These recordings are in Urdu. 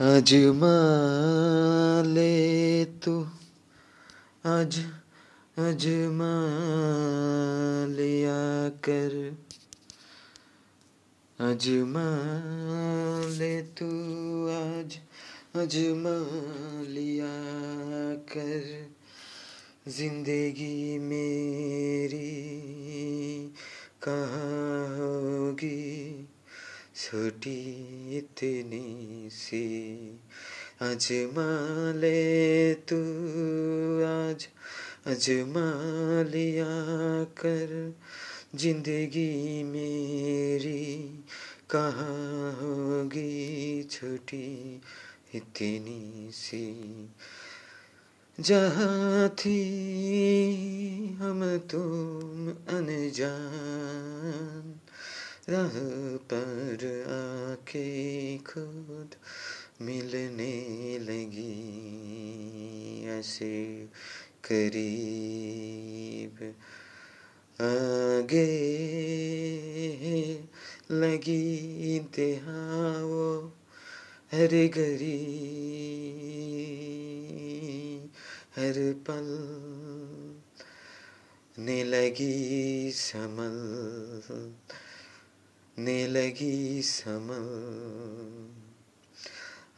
اجما لے تو اج اجما لیا کر۔ اجما لے تو آج اجما لیا کر۔ زندگی میری چھوٹی اتنی سی اجما لے تو آج اجما لیا کر زندگی میری کہاں ہوگی چھوٹی اتنی سی جہاں تھی ہم تم انجان راہ پر آ کے خود ملنے لگی، ایسے قریب آگے لگی انتہا، وہ ہر گری ہر پل نے لگی سمل لگی سمل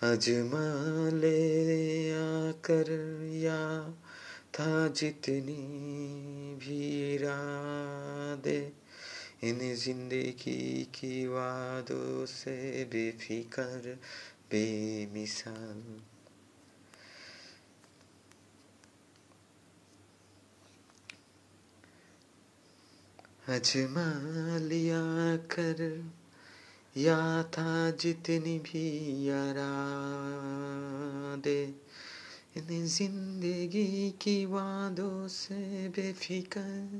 اجما لے آ کر یا تھا جتنی بھی ارادے ان زندگی کی وعدوں سے بے فکر، بے مثال۔ اجما لیا کر یا تھا جتنی بھی ارادے ان زندگی کی وعدوں سے بے فکر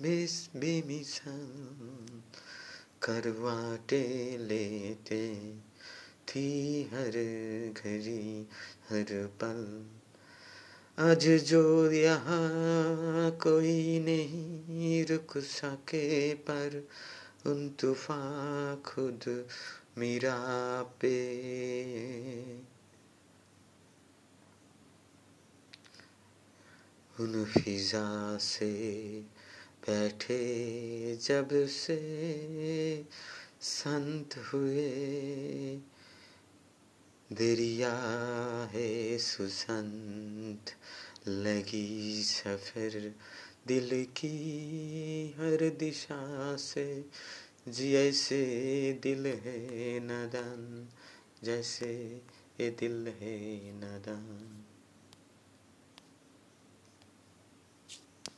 بے بے مثال کرواٹے لیتے تھی ہر گھڑی ہر پل آج جو یہاں کوئی نہیں رک سکے پر ان طوفان خود میرا پہ۔ ان فضا سے بیٹھے جب سے سنت ہوئے۔ دریا ہے سسنت لگی سفر، دل کی ہر دشا سے جی جیسے دل ہے ندان جیسے یہ دل ہے ندان